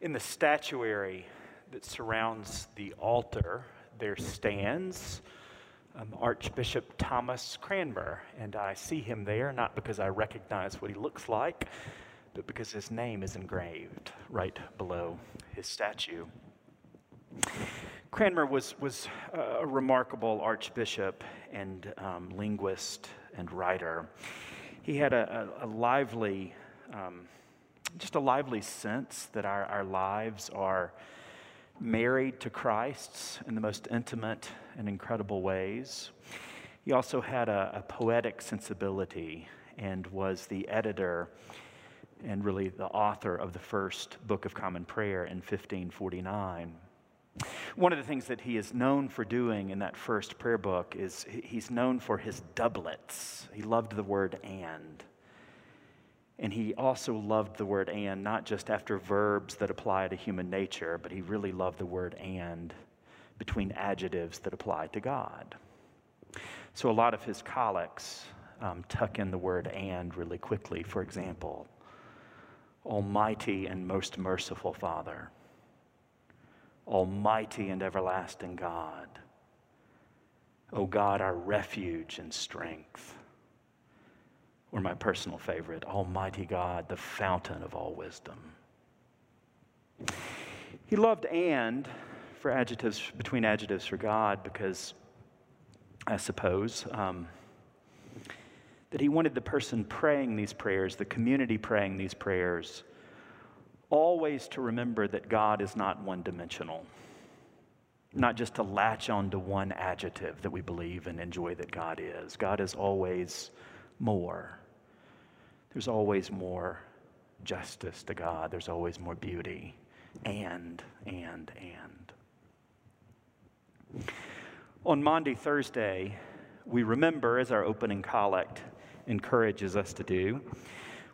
In the statuary that surrounds the altar, there stands um, Archbishop Thomas Cranmer, and I see him there not because I recognize what he looks like, but because his name is engraved right below his statue. Cranmer was, was a remarkable archbishop and um, linguist and writer. He had a, a, a lively um, just a lively sense that our, our lives are married to Christ's in the most intimate and incredible ways. He also had a, a poetic sensibility and was the editor and really the author of the first Book of Common Prayer in 1549. One of the things that he is known for doing in that first prayer book is he's known for his doublets. He loved the word and. And he also loved the word and, not just after verbs that apply to human nature, but he really loved the word and between adjectives that apply to God. So a lot of his collects um, tuck in the word and really quickly. For example, Almighty and most merciful Father, Almighty and everlasting God, O God, our refuge and strength or my personal favorite, Almighty God, the fountain of all wisdom. He loved and for adjectives, between adjectives for God, because I suppose um, that he wanted the person praying these prayers, the community praying these prayers, always to remember that God is not one dimensional. Not just to latch on to one adjective that we believe and enjoy that God is. God is always more. There's always more justice to God, there's always more beauty. And, and, and. On Maundy, Thursday, we remember, as our opening collect encourages us to do,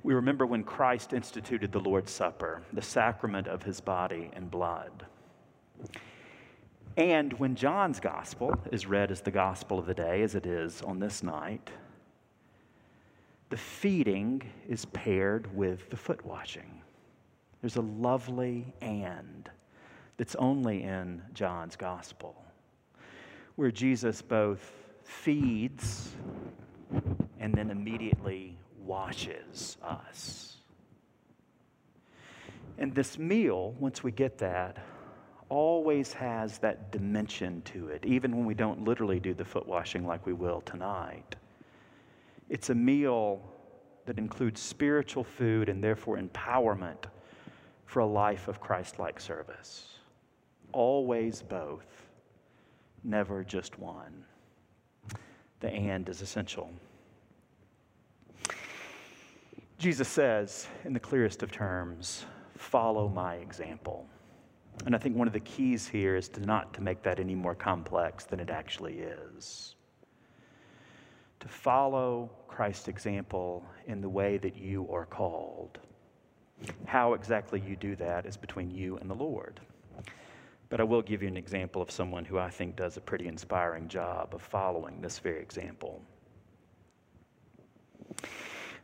we remember when Christ instituted the Lord's Supper, the sacrament of his body and blood. And when John's gospel is read as the gospel of the day, as it is on this night, the feeding is paired with the foot washing. There's a lovely and that's only in John's gospel, where Jesus both feeds and then immediately washes us. And this meal, once we get that, always has that dimension to it, even when we don't literally do the foot washing like we will tonight. It's a meal that includes spiritual food and therefore empowerment for a life of Christ like service. Always both, never just one. The and is essential. Jesus says, in the clearest of terms, follow my example. And I think one of the keys here is to not to make that any more complex than it actually is to follow Christ's example in the way that you are called. How exactly you do that is between you and the Lord. But I will give you an example of someone who I think does a pretty inspiring job of following this very example.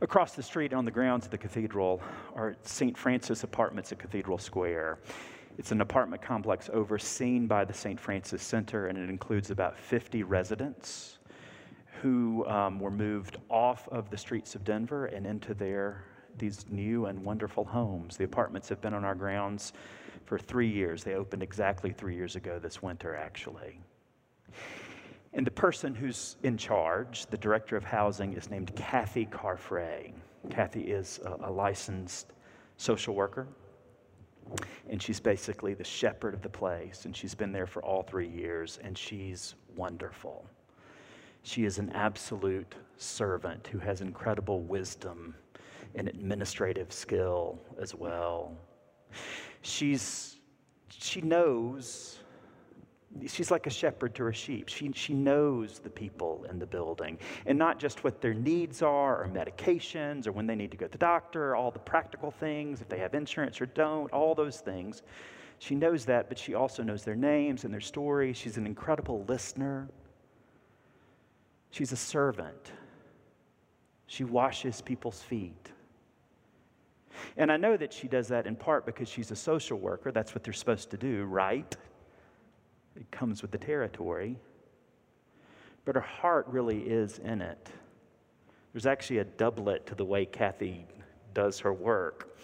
Across the street on the grounds of the cathedral are St. Francis Apartments at Cathedral Square. It's an apartment complex overseen by the St. Francis Center, and it includes about 50 residents who um, were moved off of the streets of Denver and into their these new and wonderful homes. The apartments have been on our grounds for three years. They opened exactly three years ago this winter, actually. And the person who's in charge, the director of housing, is named Kathy Carfrey. Kathy is a, a licensed social worker, and she's basically the shepherd of the place, and she's been there for all three years, and she's wonderful. She is an absolute servant who has incredible wisdom and administrative skill as well. She's, she knows, she's like a shepherd to her sheep. She, she knows the people in the building and not just what their needs are or medications or when they need to go to the doctor, all the practical things, if they have insurance or don't, all those things. She knows that, but she also knows their names and their stories. She's an incredible listener. She's a servant. She washes people's feet. And I know that she does that in part because she's a social worker. That's what they're supposed to do, right? It comes with the territory. But her heart really is in it. There's actually a doublet to the way Kathy does her work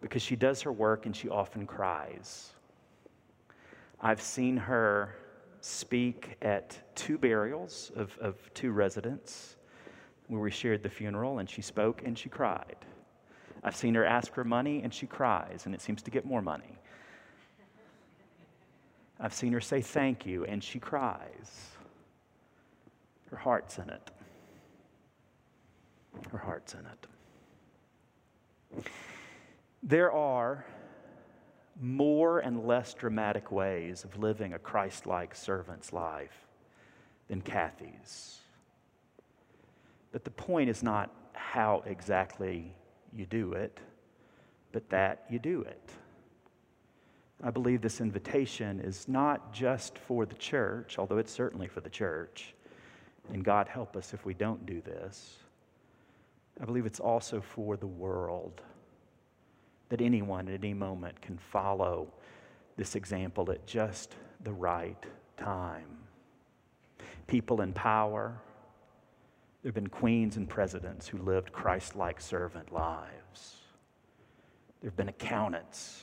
because she does her work and she often cries. I've seen her speak at two burials of, of two residents where we shared the funeral, and she spoke and she cried. I've seen her ask for money and she cries, and it seems to get more money. I've seen her say thank you and she cries. Her heart's in it. Her heart's in it. There are more and less dramatic ways of living a Christ like servant's life than Kathy's. But the point is not how exactly you do it, but that you do it. I believe this invitation is not just for the church, although it's certainly for the church, and God help us if we don't do this. I believe it's also for the world that anyone at any moment can follow this example at just the right time. People in power, there have been queens and presidents who lived Christ like servant lives. There have been accountants,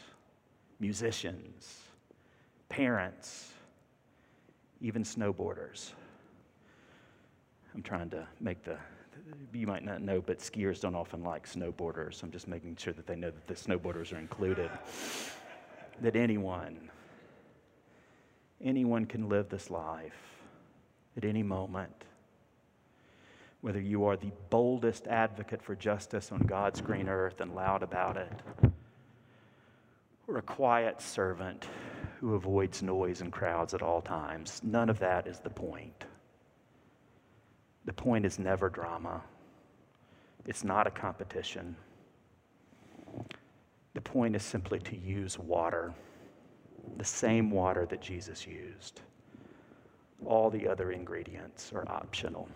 musicians, parents, even snowboarders. I'm trying to make the you might not know, but skiers don't often like snowboarders. I'm just making sure that they know that the snowboarders are included. that anyone, anyone can live this life at any moment. Whether you are the boldest advocate for justice on God's green earth and loud about it, or a quiet servant who avoids noise and crowds at all times, none of that is the point. The point is never drama, it's not a competition. The point is simply to use water, the same water that Jesus used. All the other ingredients are optional.